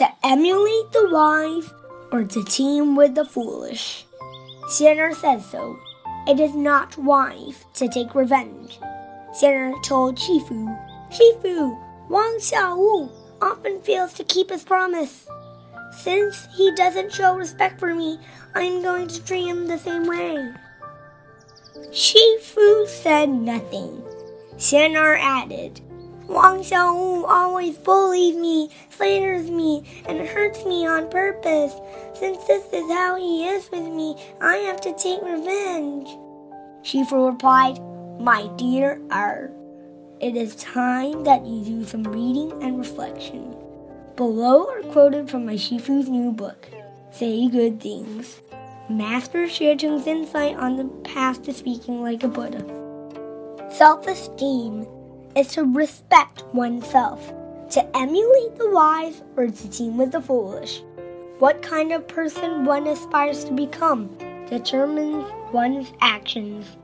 to emulate the wise or to team with the foolish. Xianer says so. It is not wise to take revenge. Xianer told Shifu, Shifu, Wang Xiaowu often fails to keep his promise. Since he doesn't show respect for me, I'm going to treat him the same way. Shifu said nothing. Xianer added, Wang Xiaowu always bullies me, slanders me, and hurts me on purpose. Since this is how he is with me, I have to take revenge. Shifu replied, My dear Er, it is time that you do some reading and reflection. Below are quoted from my Shifu's new book, Say Good Things. Master Xuecheng's insight on the path to speaking like a Buddha. Self esteem is to respect oneself, to emulate the wise, or to team with the foolish. What kind of person one aspires to become determines one's actions.